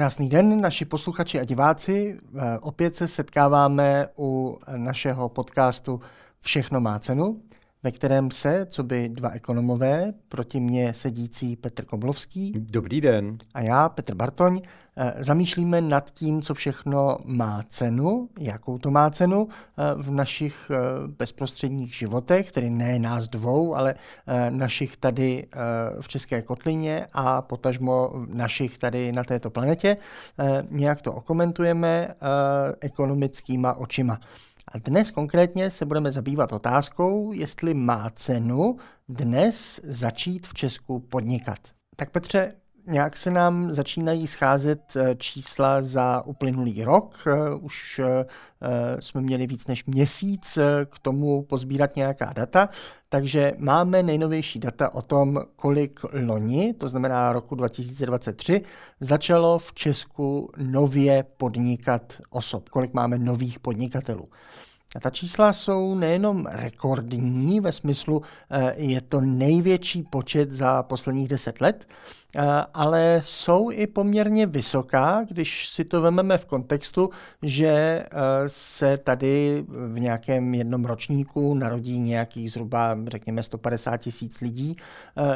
Krásný den, naši posluchači a diváci. Eh, opět se setkáváme u našeho podcastu Všechno má cenu ve kterém se, co by dva ekonomové, proti mně sedící Petr Koblovský. Dobrý den. A já, Petr Bartoň, eh, zamýšlíme nad tím, co všechno má cenu, jakou to má cenu eh, v našich eh, bezprostředních životech, tedy ne nás dvou, ale našich tady v České kotlině a potažmo našich tady na této planetě. Nějak to okomentujeme ekonomickýma očima. A dnes konkrétně se budeme zabývat otázkou, jestli má cenu dnes začít v Česku podnikat. Tak Petře, nějak se nám začínají scházet eh, čísla za uplynulý rok. Eh, už eh, jsme měli víc než měsíc k tomu pozbírat nějaká data, takže máme nejnovější data o tom, kolik loni, to znamená roku 2023, začalo v Česku nově podnikat osob, kolik máme nových podnikatelů. A ta čísla jsou nejenom rekordní, ve smyslu eh, je to největší počet za posledních deset let, eh, ale jsou i poměrně vysoká, když si to vememe v kontextu, že eh, se tady v nějakém jednom ročníku narodí nějakých zhruba, řekněme, 150 tisíc lidí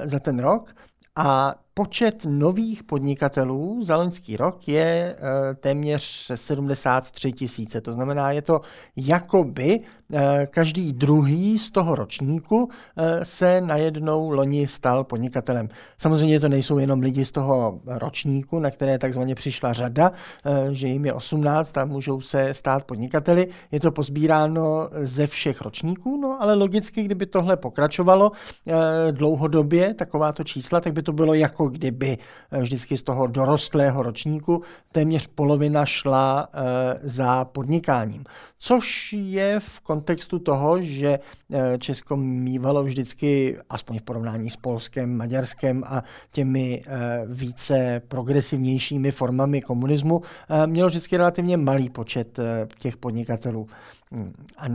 za ten rok. A počet nových podnikatelů za loňský rok je eh, téměř 73 tisíce. To znamená, je to jakoby eh, každý druhý z toho ročníku eh, se najednou loni stal podnikatelem. Samozřejmě to nejsou jenom lidi z toho ročníku, na které takzvaně přišla řada, že jim je 18 a můžou se stát podnikateli. Je to pozbíráno ze všech ročníků, no ale logicky, kdyby tohle pokračovalo dlouhodobě, takováto čísla, tak by to bylo jako jako kdyby eh, vždycky z toho dorostlého ročníku téměř polovina šla eh, za podnikáním. Což je v kontextu toho, že eh, Česko mývalo vždycky, aspoň v porovnání s Polskem, Maďarskem a těmi více progresivnějšími formami komunismu, mělo vždycky relativně malý počet těch podnikatelů. A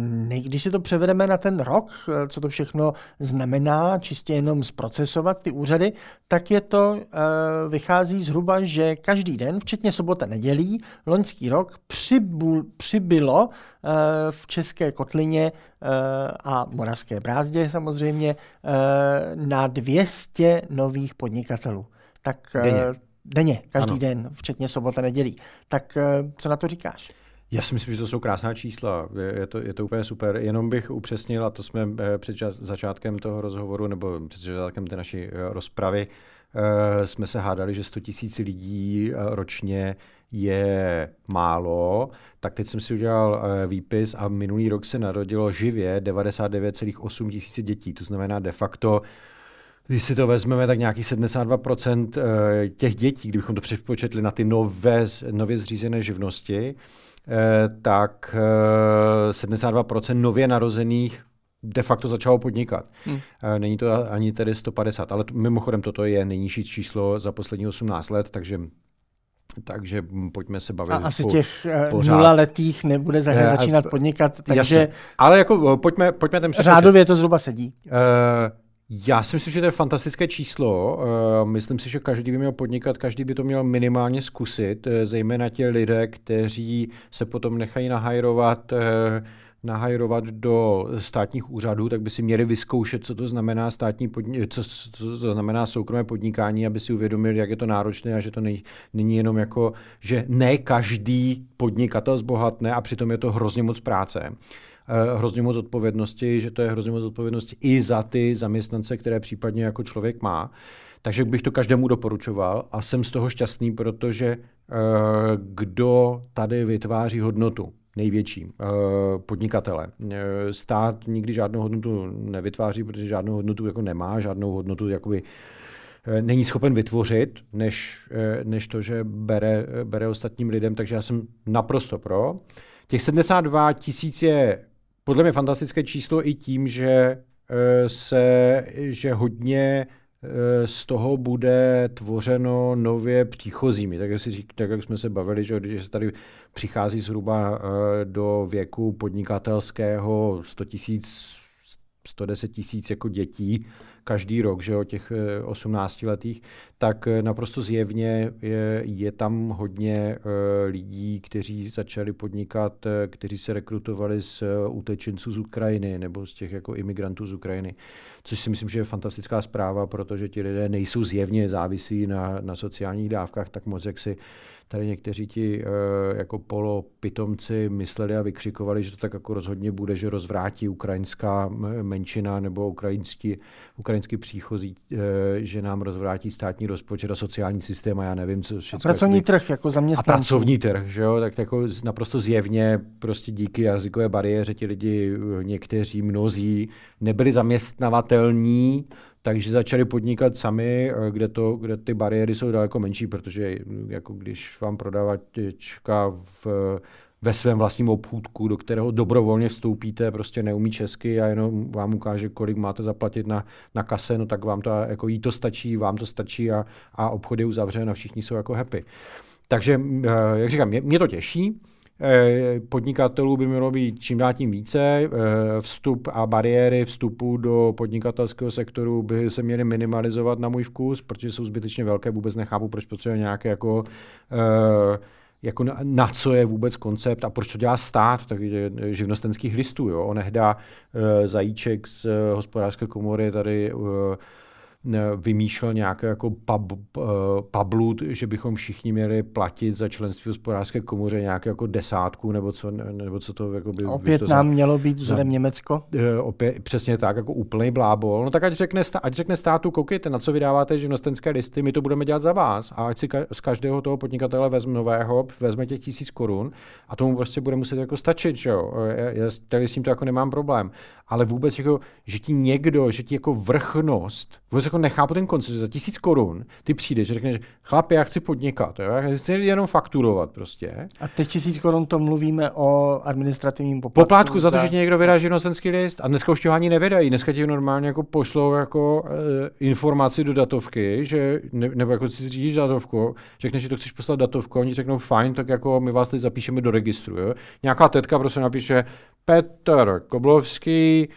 když si to převedeme na ten rok, co to všechno znamená, čistě jenom zprocesovat ty úřady, tak je to, uh, vychází zhruba, že každý den, včetně sobota nedělí, loňský rok přibul, přibylo uh, v České kotlině a Moravské brázdě samozřejmě na 200 nových podnikatelů. Tak, denně. denně, každý ano. den, včetně sobota nedělí. Tak co na to říkáš? Já si myslím, že to jsou krásná čísla, je, to, je to úplně super. Jenom bych upřesnil, a to jsme eh, před začátkem toho rozhovoru, nebo před začátkem té naší eh, rozpravy, eh, jsme se hádali, že 100 000 lidí ročně je málo, tak teď jsem si udělal výpis a minulý rok se narodilo živě 99,8 tisíce dětí. To znamená de facto když si to vezmeme, tak nějakých 72% těch dětí, kdybychom to přepočetli na ty nové, nově zřízené živnosti, tak 72% eh, nově narozených de facto začalo podnikat. Hmm. Eh, není to ani tedy 150, ale mimochodem toto je nejnižší číslo za poslední 18 let, takže takže pojďme se bavit. A asi po, těch pořád. nulaletých nebude za, začínat podnikat, takže... Jasně. Ale jako pojďme, pojďme ten Řádově to zhruba sedí. Uh, já si myslím, že to je fantastické číslo. Uh, myslím si, že každý by měl podnikat, každý by to měl minimálně zkusit, uh, zejména ti lidé, kteří se potom nechají nahajrovat uh, nahajrovat do státních úřadů, tak by si měli vyzkoušet, co to znamená státní podni- co, to znamená soukromé podnikání, aby si uvědomili, jak je to náročné a že to není jenom jako, že ne každý podnikatel zbohatne a přitom je to hrozně moc práce. Eh, hrozně moc odpovědnosti, že to je hrozně moc odpovědnosti i za ty zaměstnance, které případně jako člověk má. Takže bych to každému doporučoval a jsem z toho šťastný, protože eh, kdo tady vytváří hodnotu, největší eh, podnikatele. Stát nikdy žádnou hodnotu nevytváří, protože žádnou hodnotu jako nemá, žádnou hodnotu jakoby není schopen vytvořit, než, než to, že bere, bere ostatním lidem, takže já jsem naprosto pro. Těch 72 tisíc je podle mě fantastické číslo i tím, že eh, se, že hodně eh, z toho bude tvořeno nově příchozími. Tak jak, si řík, tak jak jsme se bavili, že když se tady přichází zhruba eh, do věku podnikatelského 100 tisíc 110 tisíc jako dětí každý rok, že jo, těch 18 letých, tak naprosto zjevně je, je tam hodně lidí, kteří začali podnikat, kteří se rekrutovali z utečenců z Ukrajiny nebo z těch jako imigrantů z Ukrajiny což si myslím, že je fantastická zpráva, protože ti lidé nejsou zjevně závislí na, na sociálních dávkách tak moc, jak si tady někteří ti jako polopitomci mysleli a vykřikovali, že to tak jako rozhodně bude, že rozvrátí ukrajinská menšina nebo ukrajinský, ukrajinský příchozí, uh, že nám rozvrátí státní rozpočet a sociální systém a já nevím, co všechno. A pracovní trh jako zaměstnanců. A pracovní trh, že jo, tak jako naprosto zjevně prostě díky jazykové bariéře ti lidi, eh, někteří, mnozí, nebyli zaměstnavatelní, takže začali podnikat sami, eh, kde, to, kde ty bariéry jsou daleko menší, protože jako když vám prodavačka v, ve svém vlastním obchůdku, do kterého dobrovolně vstoupíte, prostě neumí česky a jenom vám ukáže, kolik máte zaplatit na, na kase, no tak vám to, jako jí to stačí, vám to stačí a, a obchody uzavřen a všichni jsou jako happy. Takže, eh, jak říkám, mě, mě to těší, Eh, podnikatelů by mělo být čím dál tím více. Eh, vstup a bariéry vstupu do podnikatelského sektoru by se měly minimalizovat na můj vkus, protože jsou zbytečně velké. Vůbec nechápu, proč potřebuje nějaké jako eh, jako na, na co je vůbec koncept a proč to dělá stát, tak živnostenských listů. Jo. Onehda uh, Zajíček z uh, hospodářské komory tady uh, vymýšlel nějaké jako pub, eh, pablut, že bychom všichni měli platit za členství v hospodářské komoře nějaké jako desátku, nebo co, nebo co to jako by... Opět nám za, mělo být vzorem za, Německo? Eh, opět, přesně tak, jako úplný blábol. No tak ať řekne, ať řekne státu, koukejte, na co vydáváte živnostenské listy, my to budeme dělat za vás. A ať si ka, z každého toho podnikatele vezme nového, vezme těch tisíc korun a tomu prostě bude muset jako stačit, že jo. Já, já tady s tím to jako nemám problém. Ale vůbec jako, že ti někdo, že ti jako vrchnost, vůbec jako nechápu ten koncept, že za tisíc korun ty přijdeš, že řekneš, chlapi, já chci podnikat, jo? já chci jenom fakturovat prostě. A teď tisíc korun to mluvíme o administrativním poplatku. Poplatku za to, že ti někdo vydá živnostenský list a dneska už ti ho ani nevydají, dneska ti normálně jako pošlou jako e, informaci do datovky, že, ne, nebo jako si zřídíš datovku, řekneš, že to chceš poslat datovku, oni řeknou fajn, tak jako my vás teď zapíšeme do registru. Jo? Nějaká tetka prostě napíše Petr Koblovský,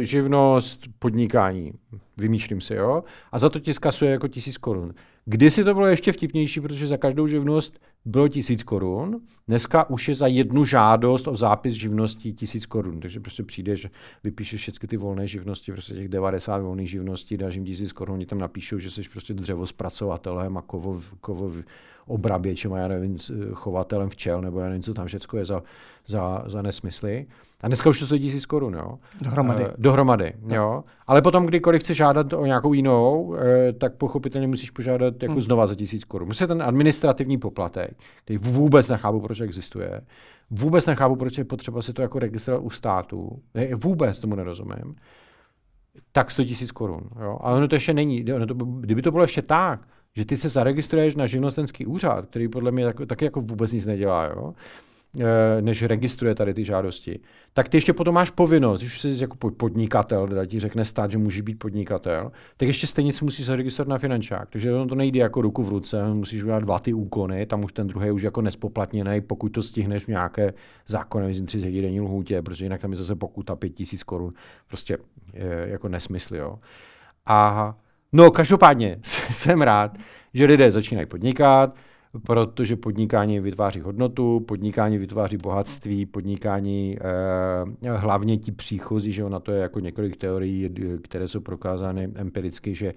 živnost, podnikání. Vymýšlím si, jo, a za to ti zkasuje jako tisíc korun. Kdysi to bylo ještě vtipnější, protože za každou živnost bylo tisíc korun, dneska už je za jednu žádost o zápis živností tisíc korun, takže prostě přijdeš, vypíšeš všechny ty volné živnosti, prostě těch 90 volných živností, dáš jim tisíc korun, oni tam napíšou, že jsi prostě dřevospracovatelem a kovov, kovov obraběčem a já nevím, chovatelem včel, nebo já nevím, co tam všechno je za, za, za nesmysly. A dneska už to stojí tisíc korun, jo. Dohromady. Uh, dohromady, no. jo. Ale potom, kdykoliv chceš žádat o nějakou jinou, uh, tak pochopitelně musíš požádat jako hmm. znova za tisíc korun. Musí ten administrativní poplatek, který vůbec nechápu, proč existuje, vůbec nechápu, proč je potřeba si to jako registrovat u státu, vůbec tomu nerozumím, tak 100 tisíc korun. Jo? Ale ono to ještě není. Ono to, kdyby to bylo ještě tak, že ty se zaregistruješ na živnostenský úřad, který podle mě tak, taky jako vůbec nic nedělá, jo? Eh, než registruje tady ty žádosti, tak ty ještě potom máš povinnost, když jsi jako podnikatel, teda ti řekne stát, že může být podnikatel, tak ještě stejně si musíš zaregistrovat na finančák. Takže to nejde jako ruku v ruce, musíš udělat dva ty úkony, tam už ten druhý už jako nespoplatněný, pokud to stihneš v nějaké zákonné 30 denní lhůtě, protože jinak tam je zase pokuta 5000 korun. Prostě je jako nesmysl, jo. A no, každopádně jsem rád, že lidé začínají podnikat, protože podnikání vytváří hodnotu, podnikání vytváří bohatství, podnikání eh, hlavně ti příchozí, že na to je jako několik teorií, které jsou prokázány empiricky, že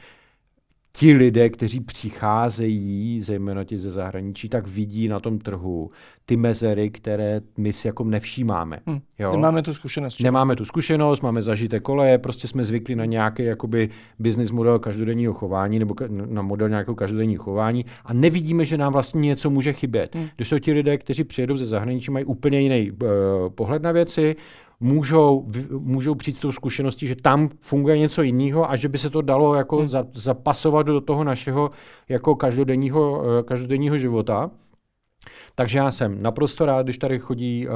ti lidé, kteří přicházejí, zejména ti ze zahraničí, tak vidí na tom trhu ty mezery, které my si jako nevšímáme. Hmm. Jo? Nemáme tu zkušenost. Nemáme tu zkušenost, máme zažité koleje, prostě jsme zvykli na nějaký jakoby business model každodenního chování nebo na model nějakého každodenního chování a nevidíme, že nám vlastně něco může chybět. Hmm. Když jsou ti lidé, kteří přijedou ze zahraničí, mají úplně jiný uh, pohled na věci, můžou, můžou přijít s tou zkušeností, že tam funguje něco jiného a že by se to dalo jako hmm. zapasovat do toho našeho jako každodenního, eh, každodenního života. Takže já jsem naprosto rád, když tady chodí uh,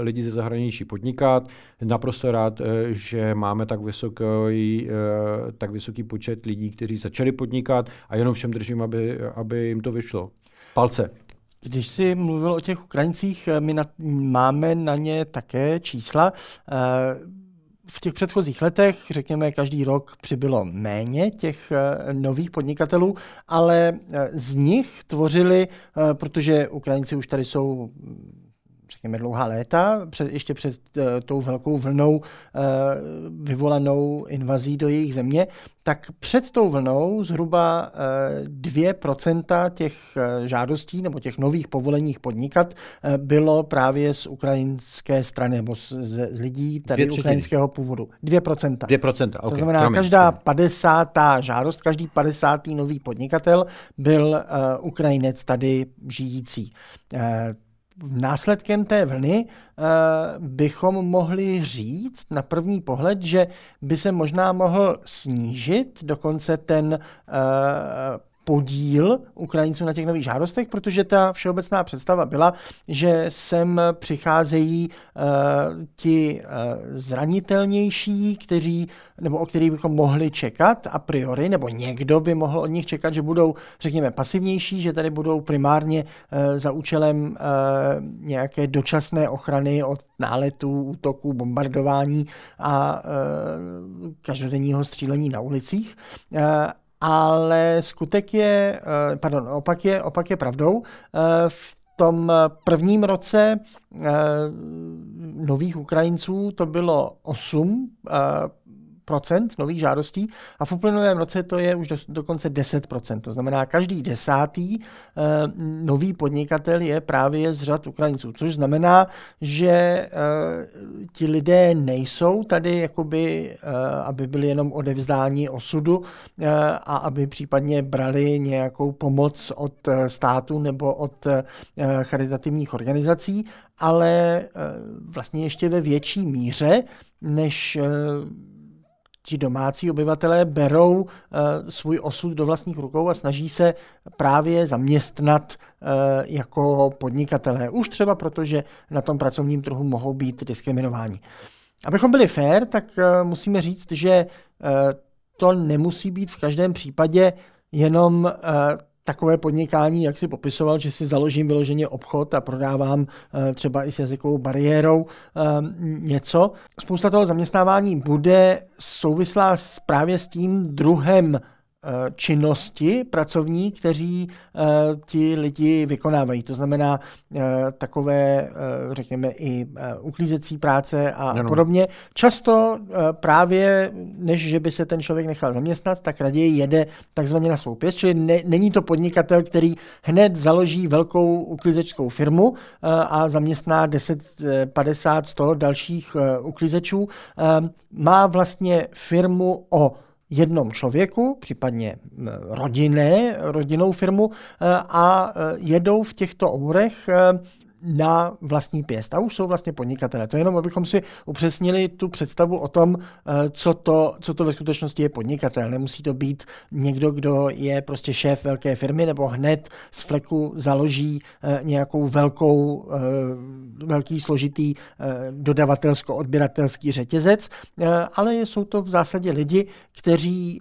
lidi ze zahraničí podnikat, naprosto rád, uh, že máme tak vysoký, uh, tak vysoký počet lidí, kteří začali podnikat a jenom všem držím, aby, aby jim to vyšlo. Palce. Když jsi mluvil o těch Ukrajincích, my na, máme na ně také čísla. v těch předchozích letech, řekněme, každý rok přibylo méně těch nových podnikatelů, ale z nich tvořili, protože Ukrajinci už tady jsou řekněme, dlouhá léta, před, ještě před uh, tou velkou vlnou uh, vyvolanou invazí do jejich země, tak před tou vlnou zhruba uh, 2% těch uh, žádostí nebo těch nových povoleních podnikat uh, bylo právě z ukrajinské strany nebo z, z, z lidí tady ukrajinského původu. 2%. 2%, okay. To znamená, Promiň. každá 50. žádost, každý 50. nový podnikatel byl uh, Ukrajinec tady žijící. Uh, následkem té vlny uh, bychom mohli říct na první pohled, že by se možná mohl snížit dokonce ten uh, podíl Ukrajinců na těch nových žádostech, protože ta všeobecná představa byla, že sem přicházejí uh, ti uh, zranitelnější, kteří, nebo o kterých bychom mohli čekat a priori, nebo někdo by mohl od nich čekat, že budou, řekněme, pasivnější, že tady budou primárně uh, za účelem uh, nějaké dočasné ochrany od náletů, útoků, bombardování a uh, každodenního střílení na ulicích. Uh, ale skutek je, eh, pardon, opak je, opak je pravdou. Eh, v tom prvním roce eh, nových Ukrajinců to bylo 8 nových žádostí a v uplynulém roce to je už do, dokonce 10%. To znamená, každý desátý uh, nový podnikatel je právě z řad Ukrajinců, což znamená, že uh, ti lidé nejsou tady, jakoby, uh, aby byli jenom odevzdáni osudu uh, a aby případně brali nějakou pomoc od státu nebo od charitativních organizací, ale vlastně ještě ve větší míře, než ti domácí obyvatelé berou uh, svůj osud do vlastních rukou a snaží se právě zaměstnat uh, jako podnikatelé. Už třeba proto, že na tom pracovním trhu mohou být diskriminováni. Abychom byli fair, tak uh, musíme říct, že to nemusí být v každém případě jenom takové podnikání, jak si popisoval, že si založím vyloženě obchod a prodávám eh, třeba i s jazykovou bariérou eh, něco. Spousta toho zaměstnávání bude souvislá právě s tím druhem činnosti pracovní, kteří uh, ti lidi vykonávají. To znamená uh, takové, řekněme, i uklízecí práce a ano. podobně. Často právě, než že by se ten člověk nechal zaměstnat, tak raději jede takzvaně na svou pěst, čili ne, není to podnikatel, který hned založí velkou uklízečskou firmu a zaměstná 10, 50, 100 dalších uklízečů. Má vlastně firmu o jednom člověku, případně rodinné, rodinnou firmu e, a e, jedou v těchto oborech e, na vlastní pěst. A už jsou vlastně podnikatelé. To jenom, abychom si upřesnili tu představu o tom, co to, co to ve skutečnosti je podnikatel. Nemusí to být někdo, kdo je prostě šéf velké firmy nebo hned z fleku založí nějakou velkou, velký složitý dodavatelsko-odběratelský řetězec, ale jsou to v zásadě lidi, kteří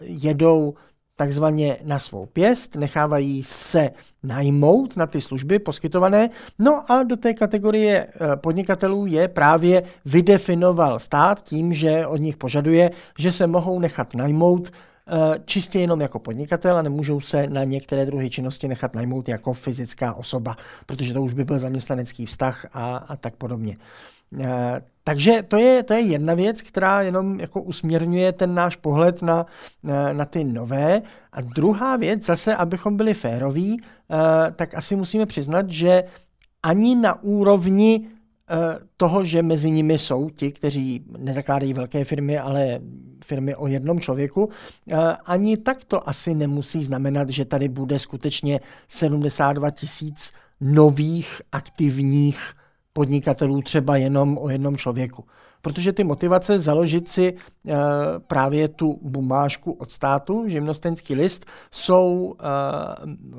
jedou takzvaně na svou pěst, nechávají se najmout na ty služby poskytované. No a do té kategorie eh, podnikatelů je právě vydefinoval stát tím, že od nich požaduje, že se mohou nechat najmout eh, čistě jenom jako podnikatel a nemůžou se na některé druhy činnosti nechat najmout jako fyzická osoba, protože to už by byl zaměstnanecký vztah a, a tak podobně. Eh, takže to je, to je jedna věc, která jenom jako usměrňuje ten náš pohled na, eh, na ty nové. A druhá věc, zase, abychom byli féroví, eh, tak asi musíme přiznat, že ani na úrovni toho, že mezi nimi jsou ti, kteří nezakládají velké firmy, ale firmy o jednom člověku, ani tak to asi nemusí znamenat, že tady bude skutečně 72 tisíc nových aktivních podnikatelů třeba jenom o jednom člověku. Protože ty motivace založit si e, právě tu bumášku od státu, živnostenský list, jsou e,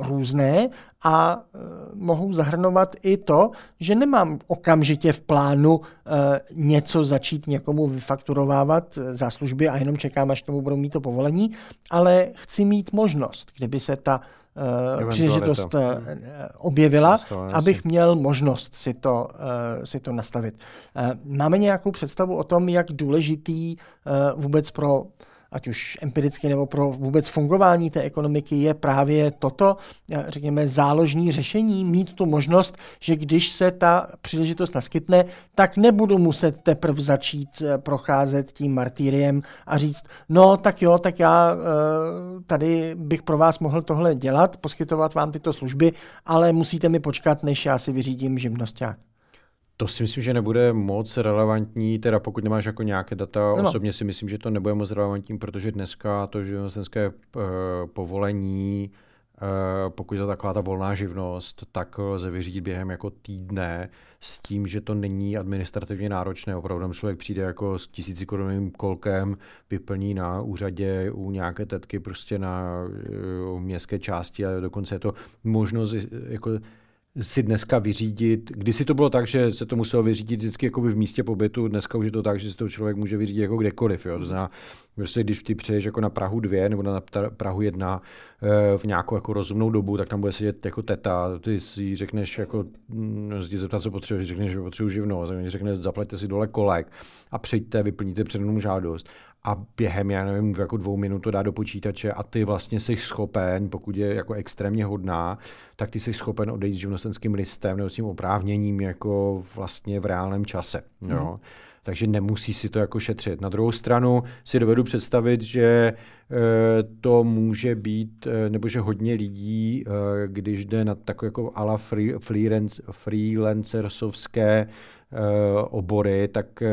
různé a e, mohou zahrnovat i to, že nemám okamžitě v plánu e, něco začít někomu vyfakturovávat za služby a jenom čekám, až tomu budou mít to povolení, ale chci mít možnost, kdyby se ta uh, příležitost uh, objevila, abych měl možnost si to, uh, si to nastavit. Uh, máme nějakou představu o tom, jak důležitý vůbec pro ať už empiricky nebo pro vůbec fungování té ekonomiky, je právě toto, eh, řekněme, záložní řešení, mít tu možnost, že když se ta příležitost naskytne, tak nebudu muset teprve začít eh, procházet tím martýriem a říct, no tak jo, tak já eh, tady bych pro vás mohl tohle dělat, poskytovat vám tyto služby, ale musíte mi počkat, než já si vyřídím živnosták. To si myslím, že nebude moc relevantní, teda pokud nemáš jako nějaké data, no. osobně si myslím, že to nebude moc relevantní, protože dneska to živnostenské uh, povolení, uh, pokud je to taková ta volná živnost, tak lze vyřídit během jako týdne s tím, že to není administrativně náročné. Opravdu člověk přijde jako s tisícikorunovým kolkem, vyplní na úřadě u nějaké tetky prostě na uh, městské části a dokonce je to možnost jako si dneska vyřídit, kdysi to bylo tak, že se to muselo vyřídit vždycky jako v místě pobytu, dneska už je to tak, že si to člověk může vyřídit jako kdekoliv. Jo. To znamená, že když ty přeješ jako na Prahu 2 nebo na Prahu 1 eh, v nějakou jako rozumnou dobu, tak tam bude sedět jako teta, ty si řekneš jako, si zeptat, co potřebuješ, řekneš, že potřebuji živnost, řekneš, zaplaťte si dole kolek a přijďte, vyplníte přednou žádost a během, já nevím, jako dvou minut to dá do počítače a ty vlastně jsi schopen, pokud je jako extrémně hodná, tak ty jsi schopen odejít s živnostenským listem nebo s tím oprávněním jako vlastně v reálném čase. Mm-hmm. Jo. Mhm. Takže nemusí si to jako šetřit. Na druhou stranu si dovedu představit, že e, to může být, e, nebo že hodně lidí, e, když jde na takové jako ala free, freelance, freelancersovské Eh, obory, tak eh,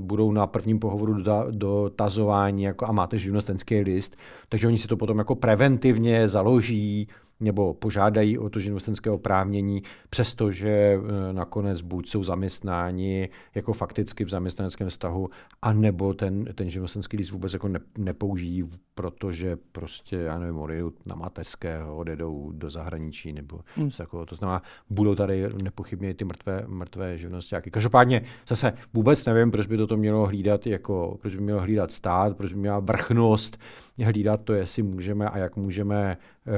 budou na prvním pohovoru dotazování jako a máte živnostenský list, takže oni si to potom jako preventivně založí, nebo požádají o to živnostenské oprávnění, přestože eh, nakonec buď jsou zaměstnáni jako fakticky v zaměstnaneckém vztahu, anebo ten, ten živnostenský list vůbec jako ne, nepoužijí, protože prostě, já nevím, odejdou na mateřské, odjedou do zahraničí, nebo hmm. jako, to znamená, budou tady nepochybně ty mrtvé, mrtvé živnostáky. Každopádně zase vůbec nevím, proč by toto mělo hlídat, jako, proč by mělo hlídat stát, proč by měla vrchnost hlídat to, jestli můžeme a jak můžeme eh,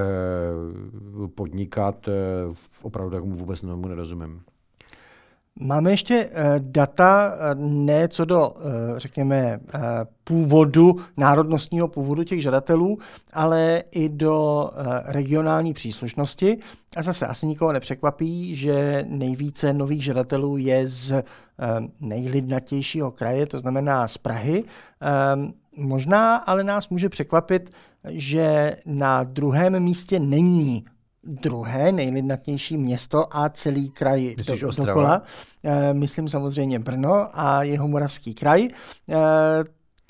podnikat, eh, opravdu tak mu vůbec tomu nerozumím. Máme ještě eh, data ne co do, řekněme, původu, národnostního původu těch žadatelů, ale i do regionální příslušnosti. A zase asi nikoho nepřekvapí, že nejvíce nových žadatelů je z nejlidnatějšího kraje, to znamená z Prahy. Možná ale nás může překvapit, že na druhém místě není druhé nejlidnatnější město a celý kraj do, dokola. E, myslím samozřejmě Brno a jeho moravský kraj, e,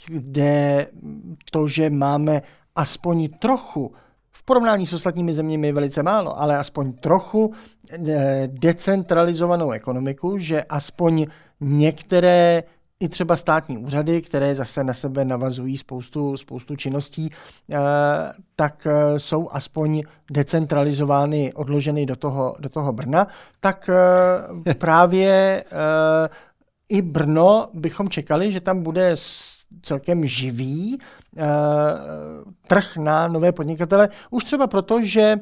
kde to, že máme aspoň trochu v porovnání s ostatními zeměmi velice málo, ale aspoň trochu e, decentralizovanou ekonomiku, že aspoň některé i třeba státní úřady, které zase na sebe navazují spoustu, spoustu činností, eh, tak eh, jsou aspoň decentralizovány, odloženy do toho, do toho Brna, tak eh, právě i Brno bychom čekali, že tam bude celkem živý trh na nové podnikatele. Už třeba proto, že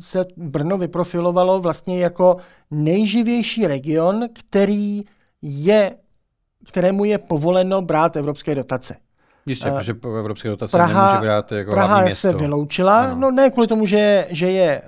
se Brno vyprofilovalo vlastně jako nejživější region, který je kterému je povoleno brát evropské dotace. Jistě, uh, protože evropské dotace Praha, nemůže brát jako Praha hlavní město. se vyloučila, ano. no ne kvůli tomu, že, že je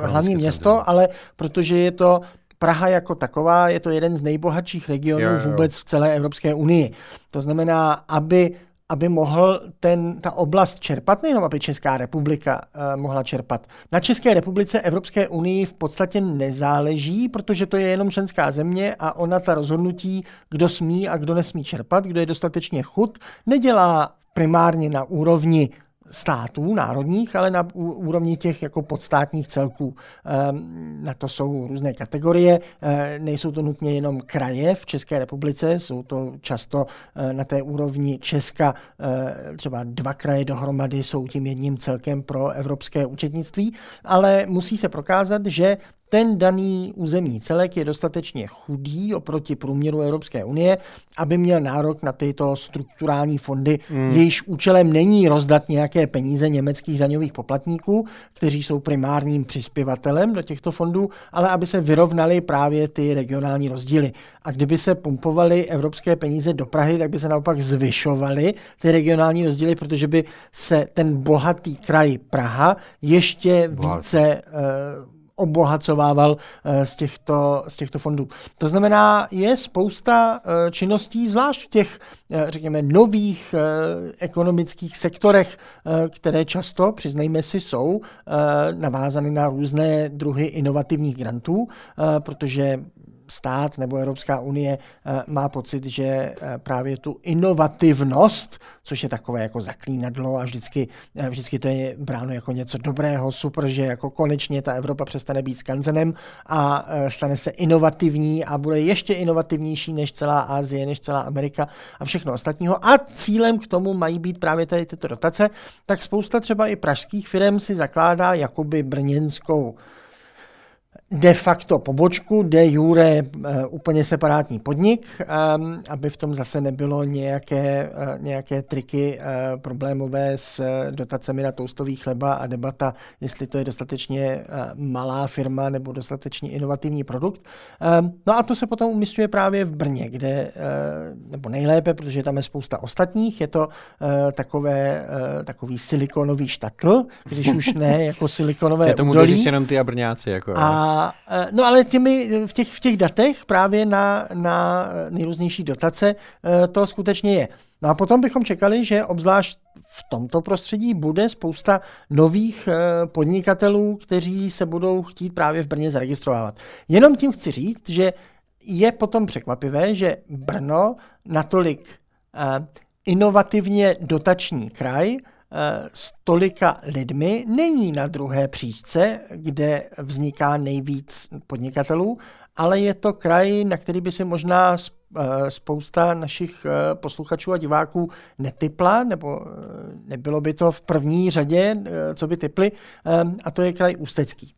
uh, hlavní město, centrum. ale protože je to Praha jako taková, je to jeden z nejbohatších regionů jo, jo. vůbec v celé Evropské unii. To znamená, aby aby mohl ten, ta oblast čerpat, nejenom aby Česká republika uh, mohla čerpat. Na České republice Evropské unii v podstatě nezáleží, protože to je jenom členská země a ona ta rozhodnutí, kdo smí a kdo nesmí čerpat, kdo je dostatečně chud, nedělá primárně na úrovni států národních, ale na úrovni těch jako podstátních celků. Ehm, na to jsou různé kategorie, ehm, nejsou to nutně jenom kraje v České republice, jsou to často ehm, na té úrovni Česka třeba dva kraje dohromady jsou tím jedním celkem pro evropské účetnictví, ale musí se prokázat, že ten daný územní celek je dostatečně chudý oproti průměru Evropské unie, aby měl nárok na tyto strukturální fondy, mm. jejíž účelem není rozdat nějaké peníze německých daňových poplatníků, kteří jsou primárním přispěvatelem do těchto fondů, ale aby se vyrovnaly právě ty regionální rozdíly. A kdyby se pumpovaly evropské peníze do Prahy, tak by se naopak zvyšovaly ty regionální rozdíly, protože by se ten bohatý kraj Praha ještě více uh, obohacovával eh, z těchto, z těchto fondů. To znamená, je spousta eh, činností, zvlášť v těch, eh, řekněme, nových ekonomických sektorech, které často, přiznejme si, jsou navázány na různé druhy inovativních grantů, protože stát nebo Evropská unie eh, má pocit, že eh, právě tu inovativnost, což je takové jako zaklínadlo a vždycky, eh, vždycky to je bráno jako něco dobrého, super, že jako konečně ta Evropa přestane být skanzenem a stane se inovativní a bude ještě inovativnější než celá Asie, než celá Amerika a všechno ostatního. A cílem k tomu mají být právě tady tyto dotace, tak spousta třeba i pražských firm si zakládá jakoby brněnskou de facto pobočku, de jure uh, úplně separátní podnik, um, aby v tom zase nebylo nějaké, uh, nějaké triky uh, problémové s dotacemi na toustový chleba a debata, jestli to je dostatečně malá firma nebo dostatečně inovativní produkt. Um, no a to se potom umistuje právě v Brně, kde, nebo nejlépe, protože tam je spousta ostatních, je to takové, takový silikonový štatl, když už ne jako silikonové Je tomu údolí. jenom ty a Brňáci. Jako, a Eh, no ale těmi, v těch, v těch datech právě na, na nejrůznější dotace eh, to skutečně je. No a potom bychom čekali, že obzvlášť v tomto prostředí bude spousta nových eh, podnikatelů, kteří se budou chtít právě v Brně zaregistrovat. Jenom tím chci říct, že je potom překvapivé, že Brno natolik inovativně dotační kraj s tolika lidmi není na druhé příčce, kde vzniká nejvíc podnikatelů, ale je to kraj, na který by si možná eh, spousta našich eh, posluchačů a diváků netypla, nebo nebylo by to v první řadě, co by typli, a to je kraj Ústecký.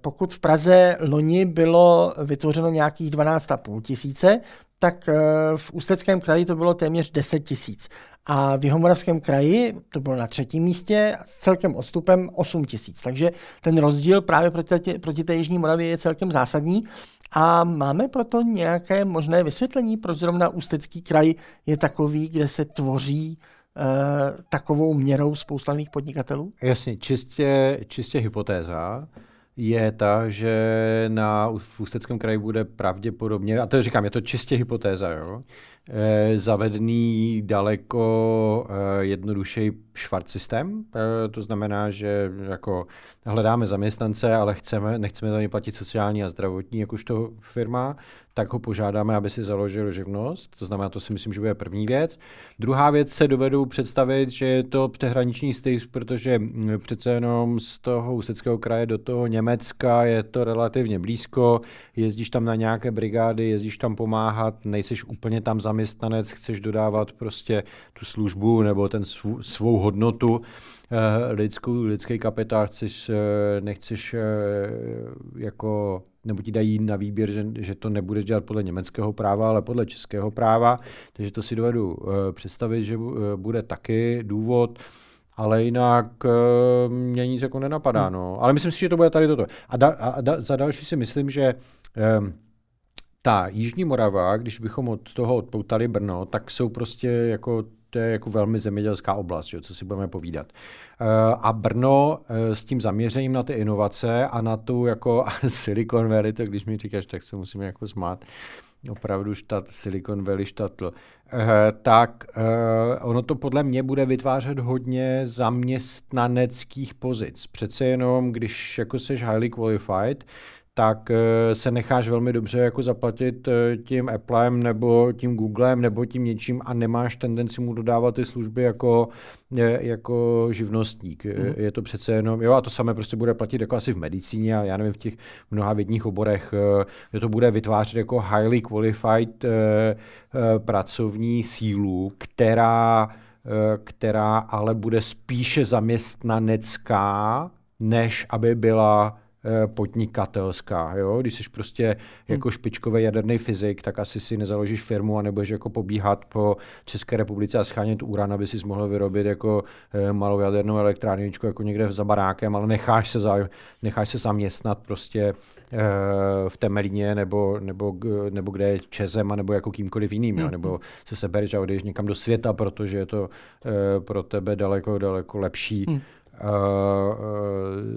Pokud v Praze loni bylo vytvořeno nějakých 12,5 tisíce, tak v Ústeckém kraji to bylo téměř 10 tisíc. A v Jihomoravském kraji to bylo na třetím místě s celkem odstupem 8 tisíc. Takže ten rozdíl právě proti, proti té Jižní Moravě je celkem zásadní. A máme proto nějaké možné vysvětlení, proč zrovna Ústecký kraj je takový, kde se tvoří Uh, takovou měrou spousta podnikatelů? Jasně, čistě, čistě hypotéza je ta, že na, v Ústeckém kraji bude pravděpodobně, a to říkám, je to čistě hypotéza, jo, Eh, zavedený daleko eh, jednodušší švart systém. Eh, to znamená, že jako hledáme zaměstnance, ale chceme, nechceme za ně platit sociální a zdravotní jakožto firma, tak ho požádáme, aby si založil živnost. To znamená, to si myslím, že bude první věc. Druhá věc se dovedu představit, že je to přehraniční styk, protože hm, přece jenom z toho Ústeckého kraje do toho Německa je to relativně blízko, jezdíš tam na nějaké brigády, jezdíš tam pomáhat, nejseš úplně tam zaměstnanec, chceš dodávat prostě tu službu nebo ten svou, svou hodnotu, eh, lidskou, lidský kapitál, chceš, eh, nechceš eh, jako nebo ti dají na výběr, že, že to nebudeš dělat podle německého práva, ale podle českého práva, takže to si dovedu představit, že bude taky důvod, ale jinak mě nic jako nenapadá, no. Ale myslím si, že to bude tady toto. A, da, a da, za další si myslím, že um, ta Jižní Morava, když bychom od toho odpoutali Brno, tak jsou prostě jako to je jako velmi zemědělská oblast, že, co si budeme povídat. Eh, a Brno eh, s tím zaměřením na ty inovace a na tu jako Silicon Valley, to když mi říkáš, tak se musíme jako smát, opravdu štat, Silicon Valley štatl, eh, tak ono to podle mě bude vytvářet hodně zaměstnaneckých pozic. Přece jenom, když jako seš highly qualified, tak eh, se necháš velmi dobře jako zaplatit eh, tím Applem nebo tím Googlem nebo tím něčím a nemáš tendenci mu dodávat ty služby jako, eh, jako živnostník. Mm. Je to přece jenom, jo a to samé prostě bude platit jako asi v medicíně a já nevím v těch mnoha vědních oborech, že to bude vytvářet jako highly qualified pracovní sílu, která která ale bude spíše zaměstnanecká, než aby byla podnikatelská. Jo? Když jsi prostě hmm. jako špičkový jaderný fyzik, tak asi si nezaložíš firmu a nebudeš jako pobíhat po České republice a schánět uran, aby si mohl vyrobit jako malou jadernou elektrárničku jako někde za barákem, ale necháš se, za, necháš se zaměstnat prostě v Temelíně nebo, nebo, nebo kde je Čezem a nebo jako kýmkoliv jiným, jo? Hmm. nebo se sebereš a odejdeš někam do světa, protože je to pro tebe daleko, daleko lepší. Hmm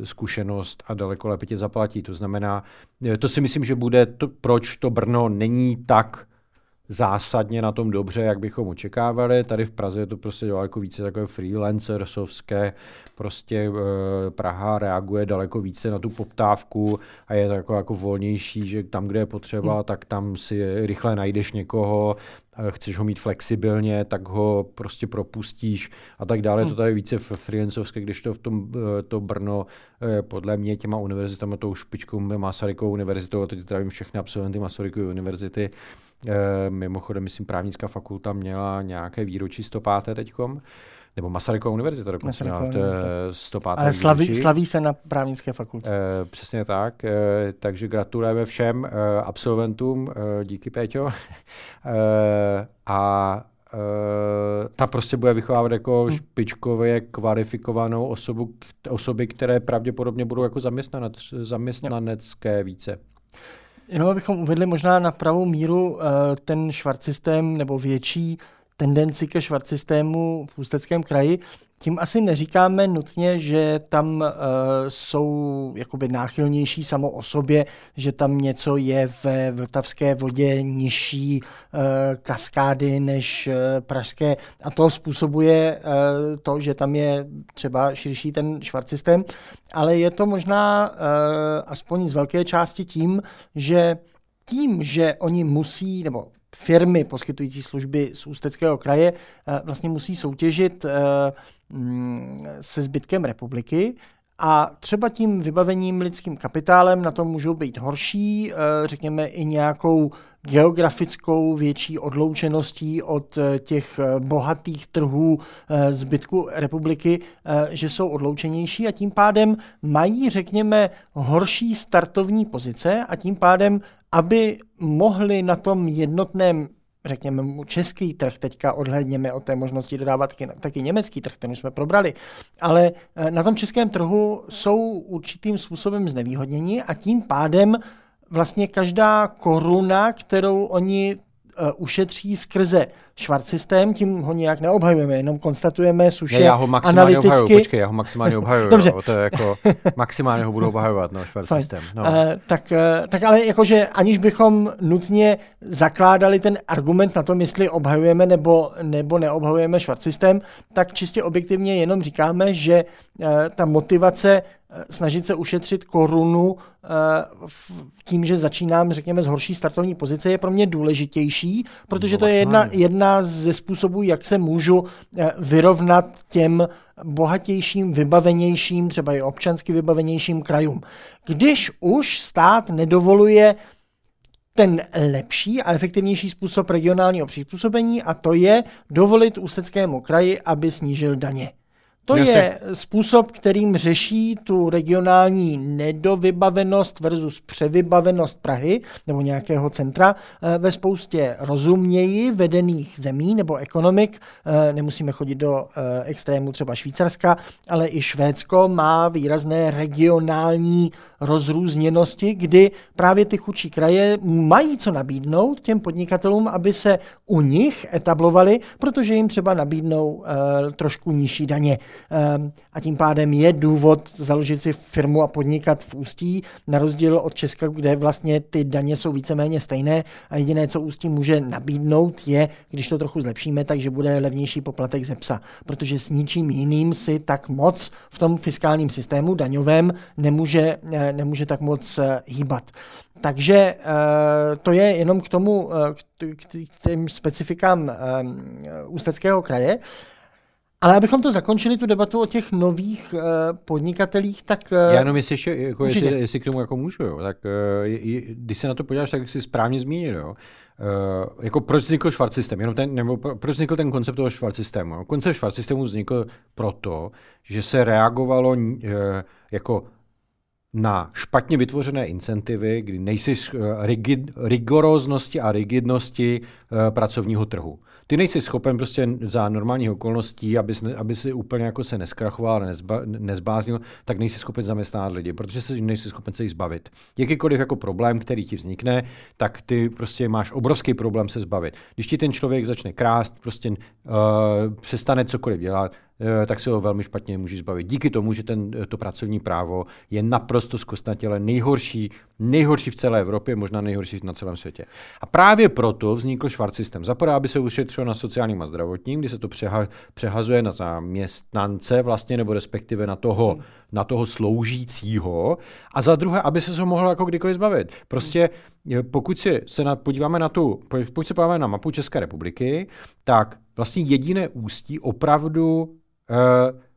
zkušenost a daleko lépe tě zaplatí. To znamená, e, to si myslím, že bude, to, proč to Brno není tak zásadně na tom dobře, jak bychom očekávali. Tady v Praze je to prostě daleko více takové freelancersovské, prostě e, Praha reaguje daleko více na tu poptávku a je jako, jako volnější, že tam, kde je potřeba, hmm. tak tam si rychle najdeš někoho, chceš ho mít flexibilně, tak ho prostě propustíš a tak dále. Hmm. To tady více v freelancovské, když to v tom e, to Brno e, podle mě těma univerzitama, tou špičkou Masarykovou univerzitou, a teď zdravím všechny absolventy Masarykovy univerzity, e, mimochodem, myslím, právnická fakulta měla nějaké výročí 105. teďkom, nebo Masarykova univerzita dokonce, Masarykova to je 105. Ale slaví, slaví se na právnické fakultě. E, přesně tak, e, takže gratulujeme všem e, absolventům, e, díky Péťo. E, a Uh, ta prostě bude vychovávat jako hmm. špičkově kvalifikovanou osobu, osoby, které pravděpodobně budou jako zaměstnanec, zaměstnanecké více. Jenom abychom uvedli možná na pravou míru ten švart systém nebo větší tendenci ke švart systému v Ústeckém kraji. Tím asi neříkáme nutně, že tam uh, jsou jakoby náchylnější samo o sobě, že tam něco je ve Vltavské vodě nižší uh, kaskády než uh, pražské a to způsobuje uh, to, že tam je třeba širší ten švart systém, ale je to možná uh, aspoň z velké části tím, že tím, že oni musí, nebo firmy poskytující služby z Ústeckého kraje eh, vlastně musí soutěžit eh, mm, se zbytkem republiky a třeba tím vybavením lidským kapitálem na tom můžou být horší, eh, řekněme i nějakou geografickou větší odloučeností od těch bohatých trhů zbytku republiky, že jsou odloučenější a tím pádem mají, řekněme, horší startovní pozice a tím pádem aby mohli na tom jednotném řekněme, český trh, teďka odhledněme od té možnosti dodávat taky, taky německý trh, ten už jsme probrali, ale eh, na tom českém trhu jsou určitým způsobem znevýhodněni a tím pádem vlastně každá koruna, kterou oni uh, ušetří skrze švart systém, tím ho nějak neobhajujeme, jenom konstatujeme suše ne, já ho maximálně analyticky. obhajuju, počkej, já ho maximálně obhajuju, Dobře. Jo, to je jako, maximálně ho budu obhajovat, no, švart Fajn. systém. No. Uh, tak, uh, tak ale jakože aniž bychom nutně zakládali ten argument na tom, jestli obhajujeme nebo, nebo neobhajujeme švart systém, tak čistě objektivně jenom říkáme, že uh, ta motivace snažit se ušetřit korunu eh, tím, že začínám, řekněme, z horší startovní pozice, je pro mě důležitější, protože to je jedna, jedna ze způsobů, jak se můžu eh, vyrovnat těm bohatějším, vybavenějším, třeba i občansky vybavenějším krajům. Když už stát nedovoluje ten lepší a efektivnější způsob regionálního přizpůsobení a to je dovolit Ústeckému kraji, aby snížil daně. To Jasně. je způsob, kterým řeší tu regionální nedovybavenost versus převybavenost Prahy nebo nějakého centra eh, ve spoustě rozumněji vedených zemí nebo ekonomik. Eh, nemusíme chodit do eh, extrému třeba Švýcarska, ale i Švédsko má výrazné regionální rozrůzněnosti, kdy právě ty chudší kraje mají co nabídnout těm podnikatelům, aby se u nich etablovali, protože jim třeba nabídnou uh, trošku nižší daně. Um, a tím pádem je důvod založit si firmu a podnikat v Ústí, na rozdíl od Česka, kde vlastně ty daně jsou víceméně stejné a jediné, co Ústí může nabídnout, je, když to trochu zlepšíme, takže bude levnější poplatek ze psa, protože s ničím jiným si tak moc v tom fiskálním systému daňovém nemůže uh, nemůže tak moc eh, hýbat. Takže eh, to je jenom k tomu, eh, k těm specifikám Ústeckého kraje. Ale abychom to zakončili, tu debatu o těch nových uh, podnikatelích, tak... Uh, Já jenom jestli, ještě, jako jestli, jestli k tomu jako můžu, jo, tak uh, je, když se na to podíváš, tak si správně zmínil, jo. Uh, jako proč vznikl švart systém, jenom ten, nebo proč vznikl ten koncept toho švart systému. Koncept švart systému vznikl proto, že se reagovalo uh, jako na špatně vytvořené incentivy, kdy nejsi rigid, rigoróznosti a rigidnosti pracovního trhu ty nejsi schopen prostě za normálních okolností, aby, aby si úplně jako se neskrachoval, nezba, nezbáznil, tak nejsi schopen zaměstnat lidi, protože si nejsi schopen se jich zbavit. Jakýkoliv jako problém, který ti vznikne, tak ty prostě máš obrovský problém se zbavit. Když ti ten člověk začne krást, prostě uh, přestane cokoliv dělat, Eh, tak se ho velmi špatně může zbavit. Díky tomu, že ten, eh, to pracovní právo je naprosto zkostnatělé, nejhorší, nejhorší v celé Evropě, možná nejhorší na celém světě. A právě proto vznikl švart systém. Zaprvé, aby se ušetřilo na sociálním a zdravotním, kdy se to přeha, přehazuje na zaměstnance vlastně, nebo respektive na toho, hmm. na toho sloužícího. A za druhé, aby se ho mohl jako kdykoliv zbavit. Prostě eh, pokud si se na, podíváme na tu, pokud se podíváme na mapu České republiky, tak vlastně jediné ústí opravdu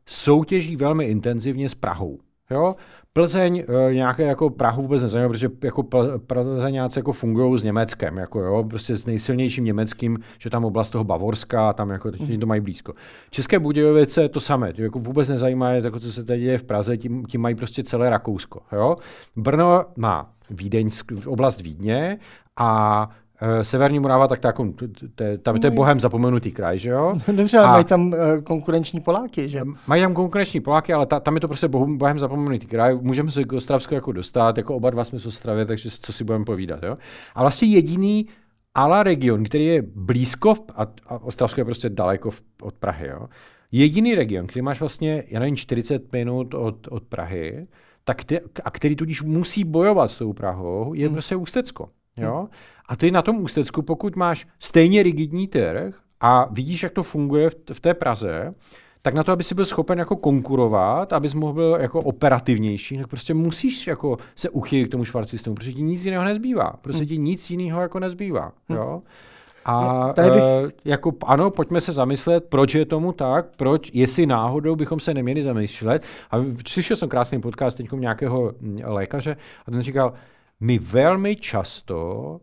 soutěží velmi intenzivně s Prahou. Jo? Plzeň uh, nějaké jako Prahu vůbec nezajímá, protože jako Plzeňáci jako fungují s Německem, jako jo, prostě s nejsilnějším německým, že tam oblast toho Bavorska, a tam jako teď to mají blízko. České Budějovice to samé, jako vůbec nezajímá, jako co se tady děje v Praze, tím, tím mají prostě celé Rakousko. Jo? Brno má Vídeň, oblast Vídně a Severní Morava, tak jako, tam to je bohem zapomenutý kraj, že jo? Dobře, ale mají tam uh, konkurenční Poláky, že? Mají tam konkurenční Poláky, ale ta, tam je to prostě bohem, bohem zapomenutý kraj. Můžeme se k Ostravsku jako dostat, jako oba dva jsme z Ostravy, takže co si budeme povídat, jo? A vlastně jediný ala region, který je blízko, a, a Ostravsko je prostě daleko od Prahy, jo? Jediný region, který máš vlastně, já nevím, 40 minut od, od Prahy, tak ty, a který tudíž musí bojovat s tou Prahou, je hmm. prostě Ústecko. Jo? A ty na tom Ústecku, pokud máš stejně rigidní trh a vidíš, jak to funguje v, v té Praze, tak na to, aby si byl schopen jako konkurovat, abys mohl byl jako operativnější, tak prostě musíš jako se uchylit k tomu švart systému, protože ti nic jiného nezbývá. Prostě ti nic jiného jako nezbývá. Hmm. Jo? A no, bych... uh, jako ano, pojďme se zamyslet, proč je tomu tak, proč, jestli náhodou bychom se neměli zamyslet. A slyšel jsem krásný podcast teď nějakého lékaře a ten říkal, my velmi často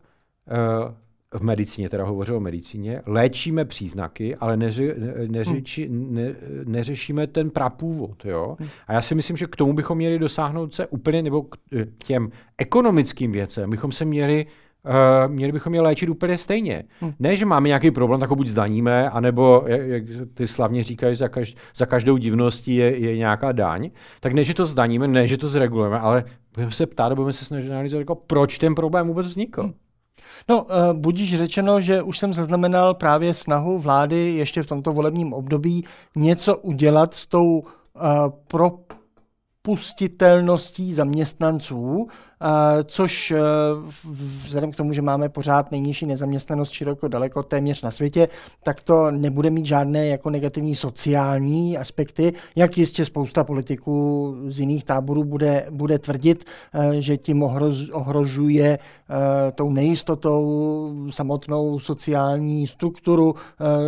uh, v medicíně, teda hovořil o medicíně, léčíme příznaky, ale neři, neřeči, ne, neřešíme ten prapůvod. Jo? A já si myslím, že k tomu bychom měli dosáhnout se úplně, nebo k, k těm ekonomickým věcem, bychom se měli Uh, měli bychom je léčit úplně stejně. Hmm. Ne, že máme nějaký problém, tak ho buď zdaníme, anebo, jak, jak ty slavně říkají, za, každ- za každou divností je, je nějaká daň. Tak ne, že to zdaníme, ne, že to zregulujeme, ale budeme se ptát, budeme se snažit analyzovat, jako, proč ten problém vůbec vznikl. Hmm. No, uh, budíš řečeno, že už jsem zaznamenal právě snahu vlády ještě v tomto volebním období něco udělat s tou uh, propustitelností zaměstnanců, což e, vzhledem k tomu, že máme pořád nejnižší nezaměstnanost široko daleko téměř na světě, tak to nebude mít žádné jako negativní sociální aspekty, jak jistě spousta politiků z jiných táborů bude, bude tvrdit, e, že tím ohrož, ohrožuje tou nejistotou samotnou sociální strukturu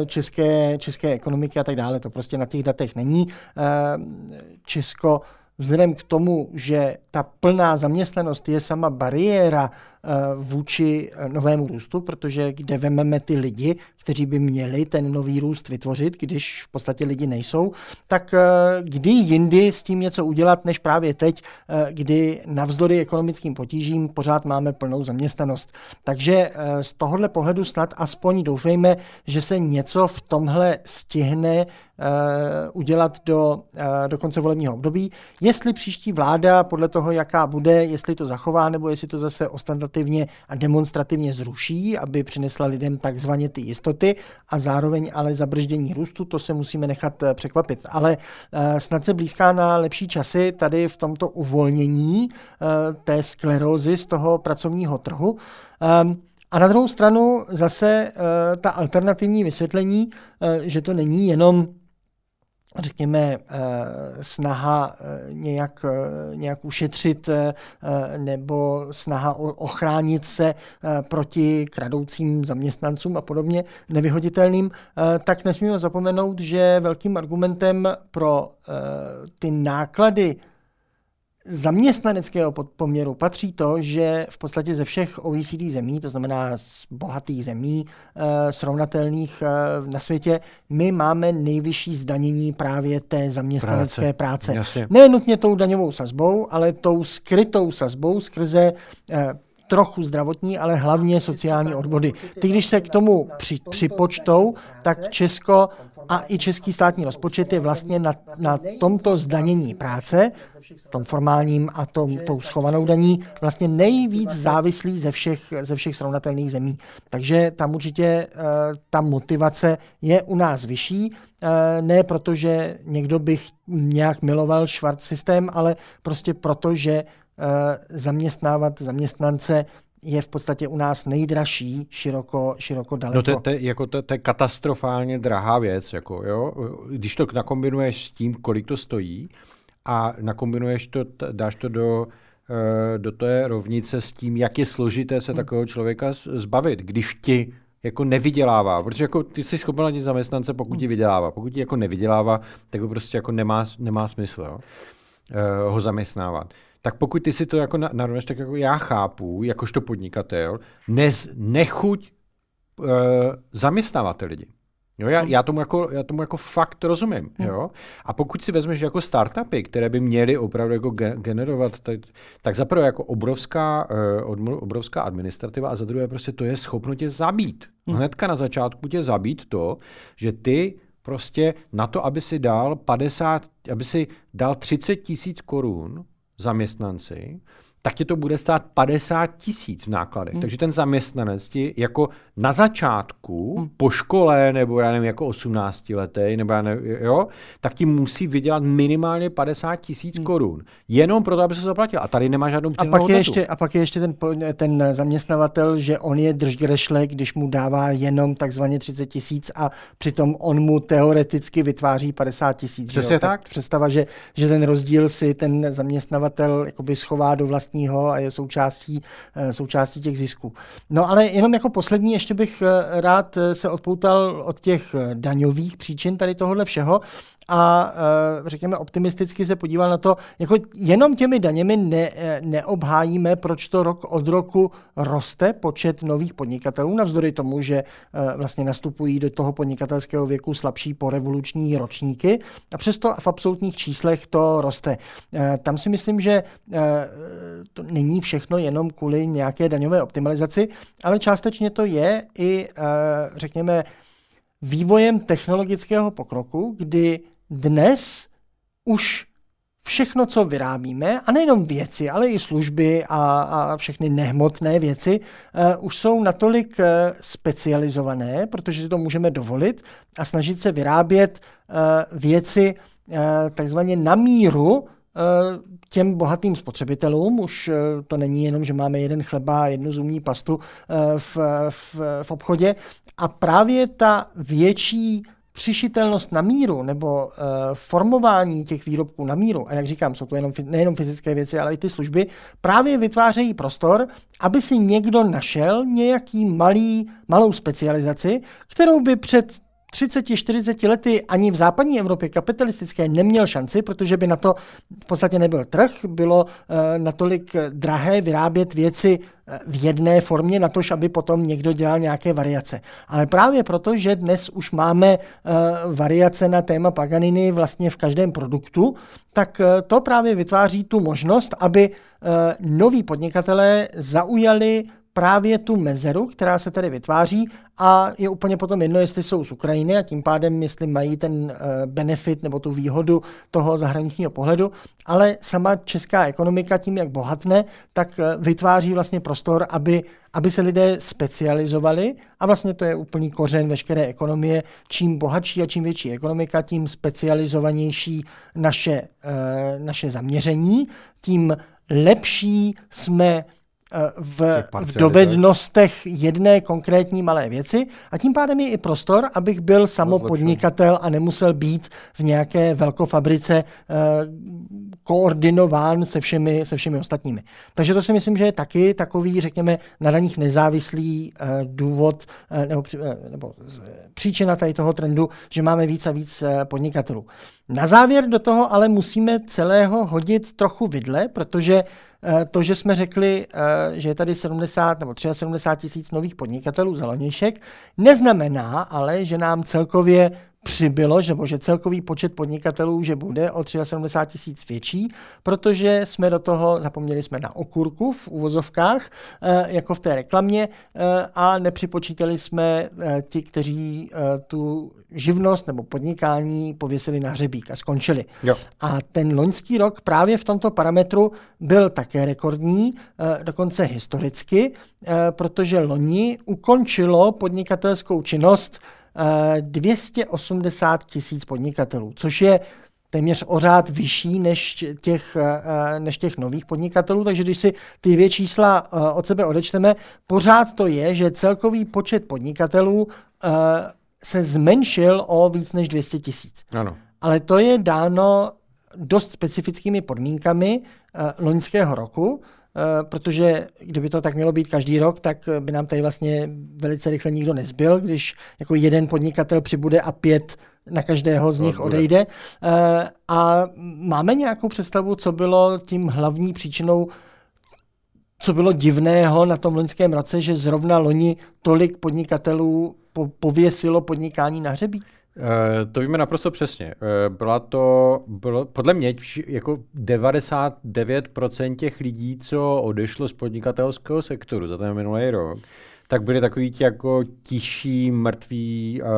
české, české ekonomiky a tak dále. To prostě na těch datech není. Česko vzhledem k tomu, že ta plná zaměstnanost je sama bariéra vůči eh, novému růstu, protože kde vememe ty lidi, kteří by měli ten nový růst vytvořit, když v podstatě lidi nejsou, tak eh, kdy jindy s tím něco udělat, než právě teď, kdy navzdory ekonomickým potížím pořád máme plnou zaměstnanost. Takže z tohohle pohledu snad aspoň doufejme, že se něco v tomhle stihne udělat do, do konce volebního období. Jestli příští vláda podle toho, jaká bude, jestli to zachová, nebo jestli to zase ostentativně a demonstrativně zruší, aby přinesla lidem takzvaně ty jistoty a zároveň ale zabrždění růstu, to se musíme nechat eh, překvapit. Ale uh, snad se blízká na lepší časy tady v tomto uvolnění uh, té sklerózy z toho pracovního trhu. Um, a na druhou stranu zase ta alternativní vysvětlení, že to není jenom řekněme, eh, snaha eh, nějak, eh, nějak ušetřit nebo snaha ochránit se proti kradoucím zaměstnancům a podobně nevyhoditelným, tak nesmíme zapomenout, že velkým argumentem pro ty náklady zaměstnaneckého poměru patří to, že v podstatě ze všech OECD zemí, to znamená z bohatých zemí e, srovnatelných e, na světě, my máme nejvyšší zdanění právě té zaměstnanecké práce. práce. Ne nutně tou daňovou sazbou, ale tou skrytou sazbou skrze e, trochu zdravotní, ale hlavně sociální odvody. Ty, když se k tomu při, připočtou, tak Česko a i český státní rozpočet je vlastně na, na tomto zdanění práce, tom formálním a tom, tou schovanou daní, vlastně nejvíc závislý ze všech, ze všech srovnatelných zemí. Takže tam určitě uh, ta motivace je u nás vyšší, uh, ne protože někdo by nějak miloval švart systém, ale prostě proto, že Eh, zaměstnávat zaměstnance je v podstatě u nás nejdražší široko, široko daleko. No to, to, jako to, to je katastrofálně drahá věc. Jako, jo? Když to nakombinuješ s tím, kolik to stojí a nakombinuješ to, dáš to do, eh, do té rovnice s tím, jak je složité se hmm. takového člověka zbavit, když ti jako nevydělává, protože jako ty jsi schopen najít zaměstnance, pokud ti hmm. vydělává. Pokud ti jako nevydělává, tak to prostě jako nemá, nemá smysl jo? Uh, ho zaměstnávat tak pokud ty si to jako narovnáš, tak jako já chápu, jakožto podnikatel, nez, nechuť uh, zaměstnávat lidi. Jo, já, já, tomu jako, já tomu jako fakt rozumím. Hmm. Jo? A pokud si vezmeš jako startupy, které by měly opravdu jako generovat, tak, tak za prvé jako obrovská, uh, obrovská administrativa a za druhé prostě to je schopno tě zabít. Hmm. Hnedka na začátku tě zabít to, že ty prostě na to, aby si dal 50, aby si dal 30 tisíc korun zaměstnanci, tak ti to bude stát 50 tisíc v nákladech. Hmm. Takže ten zaměstnanec ti jako na začátku, hmm. po škole, nebo já nevím, jako 18 letý, nebo já nevím, jo, tak ti musí vydělat minimálně 50 tisíc hmm. korun. Jenom proto, aby se zaplatil. A tady nemá žádnou a pak, je ještě, a pak je ještě ten, ten zaměstnavatel, že on je držgrešle, když mu dává jenom takzvaně 30 tisíc a přitom on mu teoreticky vytváří 50 tisíc. Přesně tak. tak. Představa, že, že ten rozdíl si ten zaměstnavatel jakoby schová do vlastního a je součástí, eh, součástí těch zisků. No ale jenom jako poslední ještě bych eh, rád eh, se odpoutal od těch daňových příčin tady tohohle všeho a řekněme optimisticky se podíval na to, jako jenom těmi daněmi ne, neobhájíme, proč to rok od roku roste počet nových podnikatelů, navzdory tomu, že vlastně nastupují do toho podnikatelského věku slabší porevoluční ročníky a přesto v absolutních číslech to roste. Tam si myslím, že to není všechno jenom kvůli nějaké daňové optimalizaci, ale částečně to je i, řekněme, vývojem technologického pokroku, kdy dnes už všechno, co vyrábíme, a nejenom věci, ale i služby a, a všechny nehmotné věci, uh, už jsou natolik uh, specializované, protože si to můžeme dovolit a snažit se vyrábět uh, věci uh, takzvaně na míru těm bohatým spotřebitelům. Už to není jenom, že máme jeden chleba a jednu zumní pastu v, v, v obchodě. A právě ta větší přišitelnost na míru nebo uh, formování těch výrobků na míru, a jak říkám, jsou to jenom, nejenom fyzické věci, ale i ty služby, právě vytvářejí prostor, aby si někdo našel nějaký malý, malou specializaci, kterou by před 30-40 lety ani v západní Evropě kapitalistické neměl šanci, protože by na to v podstatě nebyl trh, bylo uh, natolik drahé vyrábět věci eh, v jedné formě, na to, aby potom někdo dělal nějaké variace. Ale právě proto, že dnes už máme uh, variace na téma Paganiny vlastně v každém produktu, tak to právě vytváří tu možnost, aby noví podnikatelé zaujali právě tu mezeru, která se tady vytváří a je úplně potom jedno, jestli jsou z Ukrajiny a tím pádem, jestli mají ten eh, benefit nebo tu výhodu toho zahraničního pohledu, ale sama česká ekonomika tím, jak bohatne, tak eh, vytváří vlastně prostor, aby, aby se lidé specializovali a vlastně to je úplný kořen veškeré ekonomie. Čím bohatší a čím větší ekonomika, tím specializovanější naše, eh, naše zaměření, tím lepší jsme v, v dovednostech jedné konkrétní malé věci a tím pádem je i prostor, abych byl samopodnikatel a nemusel být v nějaké velkofabrice eh, koordinován se všemi, se všemi ostatními. Takže to si myslím, že je taky takový, řekněme, na daních nezávislý eh, důvod eh, nebo, nebo příčina tady toho trendu, že máme víc a víc podnikatelů. Na závěr do toho ale musíme celého hodit trochu vidle, protože Eh, to, že jsme řekli, eh, že je tady 70 nebo 73 tisíc nových podnikatelů za loněšek, neznamená ale, že nám celkově přibylo, že, že celkový počet podnikatelů že bude o 73 tisíc větší, protože jsme do toho, zapomněli jsme na okurku v uvozovkách, eh, jako v té reklamě, a nepřipočítali jsme ti, kteří tu živnost nebo podnikání pověsili na hřebík a skončili. Jo. A ten loňský rok právě v tomto parametru byl také rekordní, eh, dokonce historicky, eh, protože loni ukončilo podnikatelskou činnost 280 eh, tisíc podnikatelů, což je téměř o řád vyšší než těch, než těch nových podnikatelů, takže když si ty dvě čísla od sebe odečteme, pořád to je, že celkový počet podnikatelů se zmenšil o víc než 200 tisíc. Ale to je dáno dost specifickými podmínkami loňského roku, protože kdyby to tak mělo být každý rok, tak by nám tady vlastně velice rychle nikdo nezbyl, když jako jeden podnikatel přibude a pět na každého z nich odejde. Uh, a máme nějakou představu, co bylo tím hlavní příčinou co bylo divného na tom loňském roce, že zrovna loni tolik podnikatelů po, pověsilo podnikání na hřebík? Uh, to víme naprosto přesně. Uh, byla to, bylo, podle mě, jako 99% těch lidí, co odešlo z podnikatelského sektoru za ten minulý rok, tak byly takový ti jako tiší, mrtví, uh,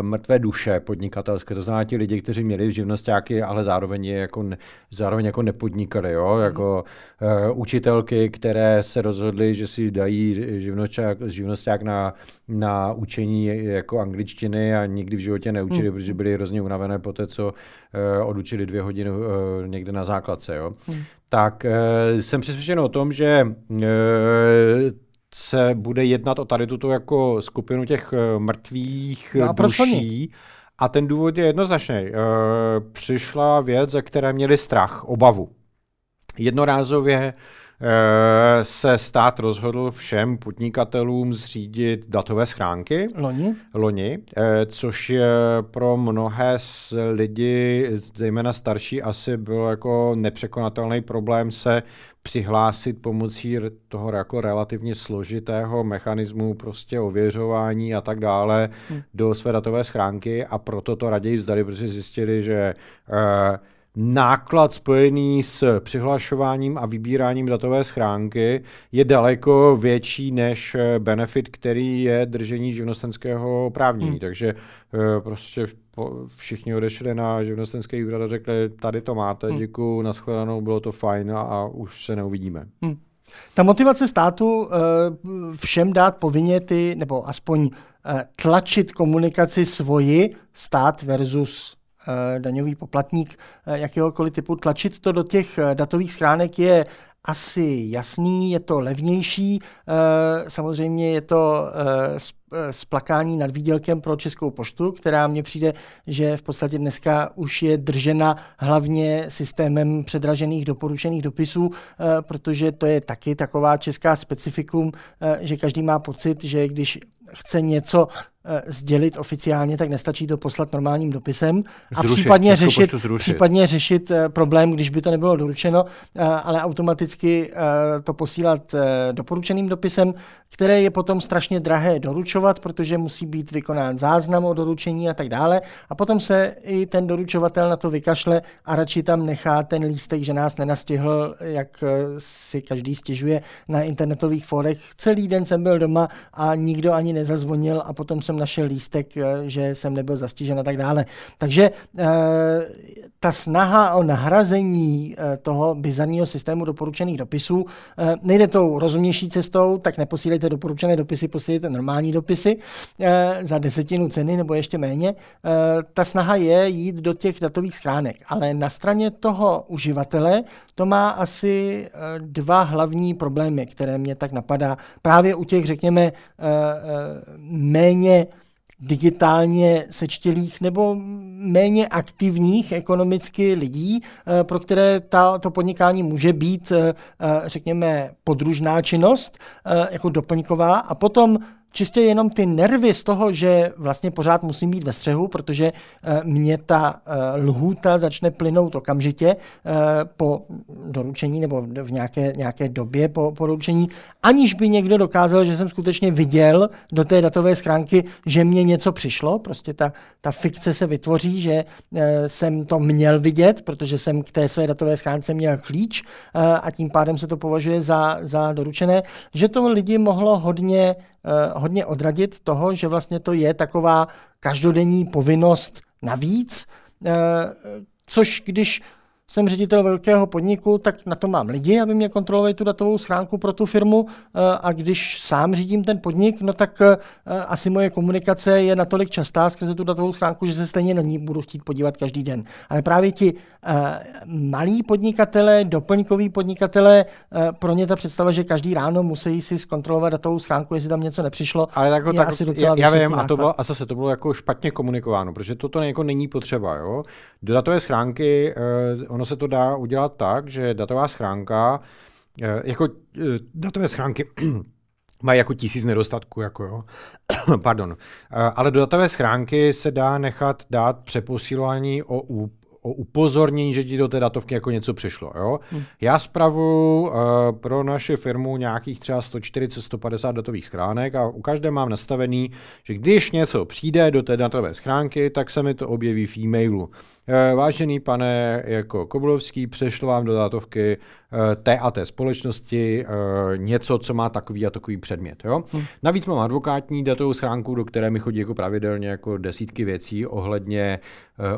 mrtvé duše podnikatelské. To znamená ti lidi, kteří měli živnostáky, ale zároveň, je jako, ne, zároveň jako nepodnikali. Jo? Mm. Jako uh, učitelky, které se rozhodly, že si dají živnosták, na, na učení jako angličtiny a nikdy v životě neučili, mm. protože byli hrozně unavené po té, co uh, odučili dvě hodiny uh, někde na základce. Jo? Mm. Tak uh, jsem přesvědčen o tom, že uh, se bude jednat o tady tuto jako skupinu těch eh, mrtvých no a duší. A ten důvod je jednoznačný. E, přišla věc, ze které měli strach, obavu. Jednorázově Eh, se stát rozhodl všem podnikatelům zřídit datové schránky. Loni. Loni, eh, což je pro mnohé z lidi, zejména starší, asi byl jako nepřekonatelný problém se přihlásit pomocí toho jako relativně složitého mechanismu prostě ověřování a tak dále hmm. do své datové schránky a proto to raději vzdali, protože zjistili, že uh, náklad spojený s přihlašováním a vybíráním datové schránky je daleko větší než eh, benefit, který je držení živnostenského oprávnění. Hmm. Takže eh, prostě všichni odešli na živnostenský úřad a řekli, tady to máte, hmm. děkuju, nashledanou, bylo to fajn a, a už se neuvidíme. Hmm. Ta motivace státu eh, všem dát povinně ty, nebo aspoň tlačit komunikaci svoji, stát versus Eh, daňový poplatník eh, jakéhokoliv typu, tlačit to do těch eh, datových schránek je asi jasný, je to levnější, samozřejmě je to splakání nad výdělkem pro Českou poštu, která mně přijde, že v podstatě dneska už je držena hlavně systémem předražených doporučených dopisů, protože to je taky taková česká specifikum, že každý má pocit, že když chce něco Eh, sdělit oficiálně, tak nestačí to poslat normálním dopisem a zrušit, případně, řešit, případně řešit eh, problém, když by to nebylo doručeno, eh, ale automaticky to posílat doporučeným dopisem, které je potom strašně drahé doručovat, protože musí být vykonán záznam o doručení a tak dále. A potom se i ten doručovatel na to vykašle a radši tam nechá ten lístek, že nás nenastihl, jak si každý stěžuje na internetových fórech. Celý den jsem byl doma a nikdo ani nezazvonil a potom jsem našel lístek, eh, že jsem nebyl zastižen a tak dále. Takže eh, ta snaha o nahrazení eh, toho bizarního systému doporučených dopisů. Nejde tou rozumnější cestou, tak neposílejte doporučené dopisy, posílejte normální dopisy za desetinu ceny nebo ještě méně. Ta snaha je jít do těch datových schránek, ale na straně toho uživatele to má asi dva hlavní problémy, které mě tak napadá. Právě u těch, řekněme, méně digitálně sečtělých nebo méně aktivních ekonomicky lidí, eh, pro které ta, to podnikání může být, eh, eh, řekněme, podružná činnost, jako doplňková. A potom čistě jenom ty nervy z toho, že vlastně pořád musím být ve střehu, protože eh, mě ta eh, lhůta začne plynout okamžitě eh, po doručení nebo v nějaké, nějaké době po, po doručení, aniž by někdo dokázal, že jsem skutečně viděl do té datové schránky, že mě něco přišlo. Prostě ta, ta fikce se vytvoří, že jsem to měl vidět, protože jsem k té své datové schránce měl klíč a tím pádem se to považuje za, za doručené, že to lidi mohlo hodně hodně odradit toho, že vlastně to je taková každodenní povinnost navíc, eh, což když jsem ředitel velkého podniku, tak na to mám lidi, aby mě kontrolovali tu datovou schránku pro tu firmu eh, a když sám řídím ten podnik, no tak eh, asi moje komunikace je natolik častá skrze tu datovou schránku, že se stejně na ní budu chtít podívat každý den. Ale právě ti eh, malí podnikatele, doplňkoví podnikatele, pro ně ta představa, že každý ráno musí si zkontrolovat datovou schránku, jestli tam něco nepřišlo, Ale tak, je tak, asi docela Já, já vím, a, to bylo, a zase to bylo jako špatně komunikováno, protože toto jako není potřeba. Jo? Do datové schránky ono se to dá udělat tak, že datová schránka, eh, jako eh, datové schránky mají jako tisíc nedostatků, jako jo. Pardon. Eh, ale do datové schránky se dá nechat dát přeposílání o o upozornění, že ti do té datovky jako něco přišlo. Jo? Hmm. Já spravu uh, pro naši firmu nějakých třeba 140-150 datových schránek a u každé mám nastavený, že když něco přijde do té datové schránky, tak se mi to objeví v e-mailu. Eh, vážený pane jako Kobulovský, přešlo vám do datovky eh, té a té společnosti eh, něco, co má takový a takový předmět. Jo? Hmm. Navíc mám advokátní datovou schránku, do které mi chodí jako pravidelně jako desítky věcí ohledně,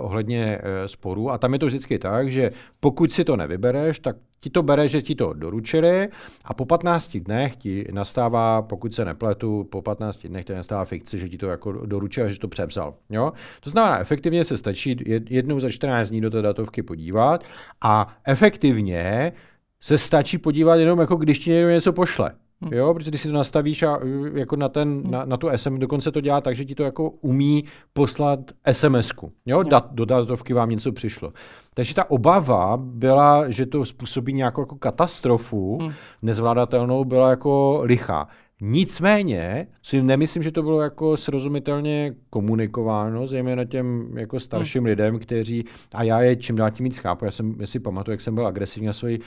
ohledně sporů a tam je to vždycky tak, že pokud si to nevybereš, tak ti to bere, že ti to doručili a po 15 dnech ti nastává, pokud se nepletu, po 15 dnech ti nastává fikce, že ti to jako doručil a že to přepsal. Jo? To znamená, efektivně se stačí jednou za 14 dní do té datovky podívat a efektivně se stačí podívat jenom jako když ti někdo něco pošle. Hm. Jo, protože když si to nastavíš a jako na, ten, hm. na, na tu SM, dokonce to dělá tak, že ti to jako umí poslat SMS-ku. Jo, Dat, do datovky vám něco přišlo. Takže ta obava byla, že to způsobí nějakou jako katastrofu hmm. nezvládatelnou, byla jako lichá. Nicméně si nemyslím, že to bylo jako srozumitelně komunikováno, zejména těm jako starším hmm. lidem, kteří, a já je čím dál tím víc chápu, já, jsem, já si pamatuju, jak jsem byl agresivní na svoji uh,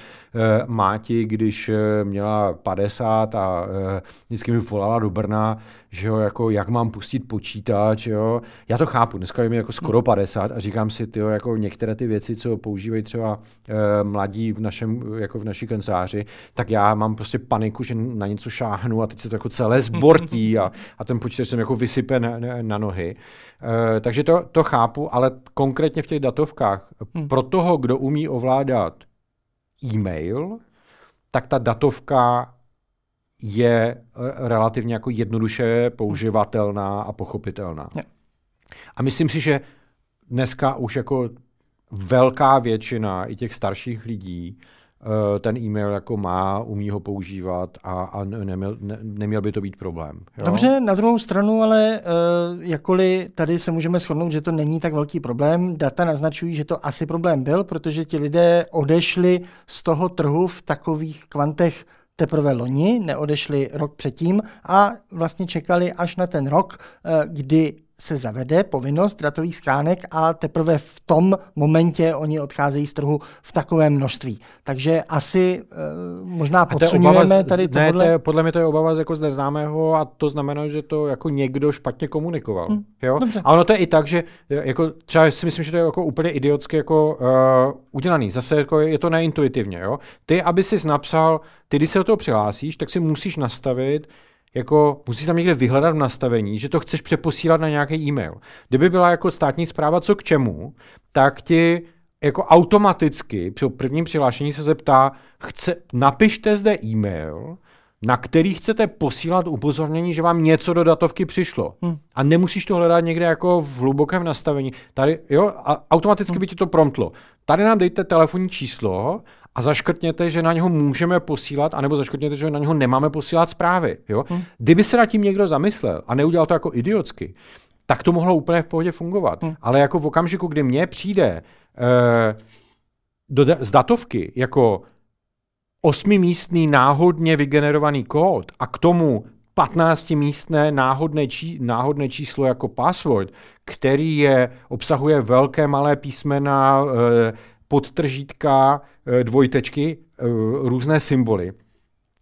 máti, když uh, měla 50 a uh, vždycky mi volala do Brna, že jo, jako jak mám pustit počítač, jo. Já to chápu, dneska je mi jako skoro 50 a říkám si, ty jako některé ty věci, co používají třeba e, mladí v našem, jako v naší kanceláři, tak já mám prostě paniku, že na něco šáhnu a teď se to jako celé zbortí a, a ten počítač jsem jako vysype na, na, na nohy. E, takže to, to chápu, ale konkrétně v těch datovkách, hmm. pro toho, kdo umí ovládat e-mail, tak ta datovka je eh, relativně jako jednoduše používatelná a pochopitelná. A myslím si, že dneska už jako velká většina i těch starších lidí eh, ten e-mail jako má, umí ho používat a, a neměl, ne, neměl by to být problém. Jo? Dobře, na druhou stranu, ale uh, jakkoliv tady se můžeme shodnout, že to není tak velký problém, data naznačují, že to asi problém byl, protože ti lidé odešli z toho trhu v takových kvantech teprve loni, neodešli rok předtím a vlastně čekali až na ten rok, eh, kdy se zavede povinnost datových schránek a teprve v tom momentě oni odcházejí z trhu v takovém množství. Takže asi uh, možná podsunujeme tady to. Ne, to je, podle mě to je obava jako z neznámého a to znamená, že to jako někdo špatně komunikoval. Hmm, jo? Dobře. A ono to je i tak, že jako třeba si myslím, že to je jako úplně idiotsky jako uh, udělaný. Zase jako je to neintuitivně. Jo? Ty, aby si napsal, ty, když se do toho přihlásíš, tak si musíš nastavit, jako musíš tam někde vyhledat v nastavení, že to chceš přeposílat na nějaký e-mail. Kdyby byla jako státní zpráva co k čemu, tak ti jako automaticky při prvním přihlášení se zeptá, chce, napište zde e-mail, na který chcete posílat upozornění, že vám něco do datovky přišlo. Hmm. A nemusíš to hledat někde jako v hlubokém nastavení. Tady, jo, a automaticky hmm. by ti to promptlo. Tady nám dejte telefonní číslo a zaškrtněte, že na něho můžeme posílat, anebo zaškrtněte, že na něho nemáme posílat zprávy. Jo? Hmm. Kdyby se nad tím někdo zamyslel a neudělal to jako idiotsky, tak to mohlo úplně v pohodě fungovat. Hmm. Ale jako v okamžiku, kdy mně přijde eh, do, z datovky jako osmimístný náhodně vygenerovaný kód a k tomu 15-místné náhodné, čí, náhodné číslo jako password, který je, obsahuje velké malé písmena, eh, podtržítka, eh, dvojtečky, eh, různé symboly.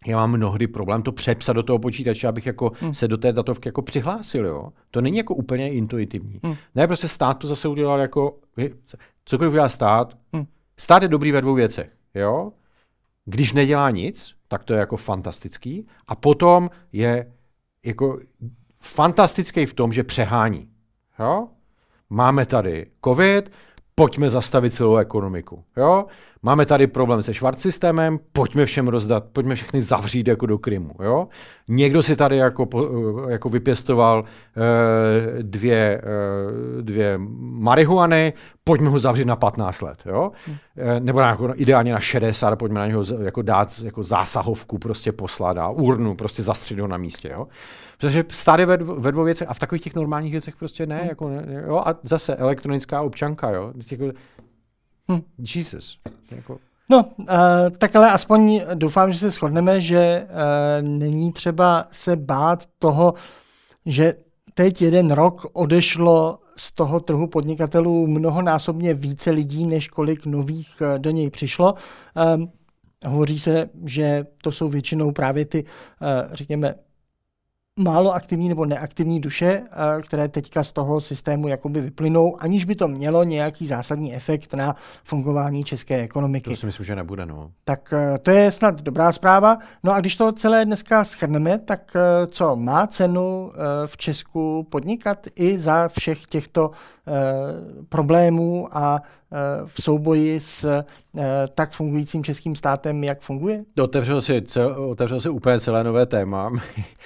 Já mám mnohdy problém to přepsat do toho počítače, abych jako hmm. se do té datovky jako přihlásil. Jo? To není jako úplně intuitivní. Hmm. Ne, prostě stát to zase udělal jako, cokoliv udělá stát, hmm. stát je dobrý ve dvou věcech. Jo? Když nedělá nic, tak to je jako fantastický. A potom je jako fantastický v tom, že přehání. Jo? Máme tady covid, pojďme zastavit celou ekonomiku. Jo? Máme tady problém se švart systémem, pojďme všem rozdat, pojďme všechny zavřít jako do Krymu. Jo? Někdo si tady jako, jako vypěstoval eh, dvě, eh, dvě marihuany, pojďme ho zavřít na 15 let. Jo? Eh, nebo na, jako, ideálně na 60, pojďme na něho jako dát jako zásahovku, prostě poslat a urnu, prostě zastřelit ho na místě. Jo? Stát je ve, ve dvou věcech a v takových těch normálních věcech prostě ne. Hmm. Jako ne jo? A zase elektronická občanka. Jo? Jako, hm. Jesus. Jako... No, uh, tak ale aspoň doufám, že se shodneme, že uh, není třeba se bát toho, že teď jeden rok odešlo z toho trhu podnikatelů mnohonásobně více lidí, než kolik nových uh, do něj přišlo. Um, hovoří se, že to jsou většinou právě ty, uh, řekněme, málo aktivní nebo neaktivní duše, eh, které teďka z toho systému jakoby vyplynou, aniž by to mělo nějaký zásadní efekt na fungování české ekonomiky. To si myslím, že nebude. No. Tak eh, to je snad dobrá zpráva. No a když to celé dneska schrneme, tak eh, co má cenu v Česku podnikat i za všech těchto problémů a v souboji s eh, tak fungujícím českým státem, jak funguje? Otevřel si, cel, otevřel si úplně celé nové téma.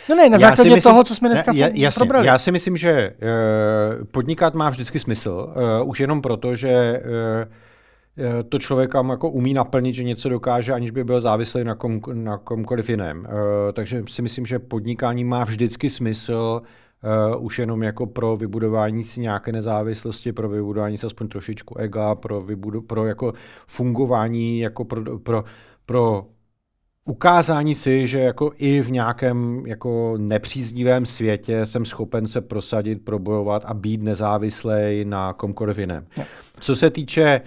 No ne, na základě myslím, toho, co jsme dneska já, jasně, probrali. Já si myslím, že uh, podnikat má vždycky smysl, uh, už jenom proto, že uh, to člověka jako umí naplnit, že něco dokáže, aniž by byl závislý na, kom, na komkoliv jiném. Uh, takže si myslím, že podnikání má vždycky smysl uh, už jenom jako pro vybudování si nějaké nezávislosti, pro vybudování si aspoň trošičku ega, pro, vybudu, pro jako fungování, jako pro, pro, pro ukázání si, že jako i v nějakém jako nepříznivém světě jsem schopen se prosadit, probojovat a být nezávislý na komkoliv jiném. Co se týče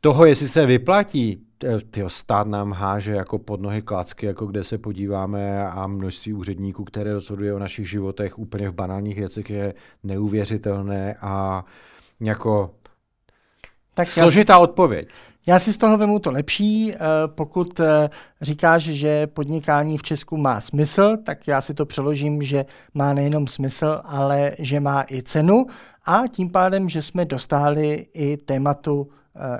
toho, jestli se vyplatí tyjo, stát nám háže jako pod nohy klacky, jako kde se podíváme a množství úředníků, které rozhoduje o našich životech úplně v banálních věcech je neuvěřitelné a jako tak složitá já, odpověď. Já si z toho vemu to lepší. Eh, pokud eh, říkáš, že podnikání v Česku má smysl, tak já si to přeložím, že má nejenom smysl, ale že má i cenu a tím pádem, že jsme dostali i tématu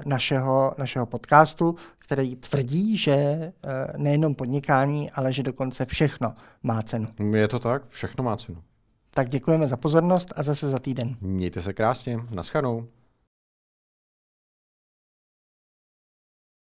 našeho, našeho podcastu, který tvrdí, že eh, nejenom podnikání, ale že dokonce všechno má cenu. Je to tak, všechno má cenu. Tak děkujeme za pozornost a zase za týden. Mějte se krásně, naschledanou.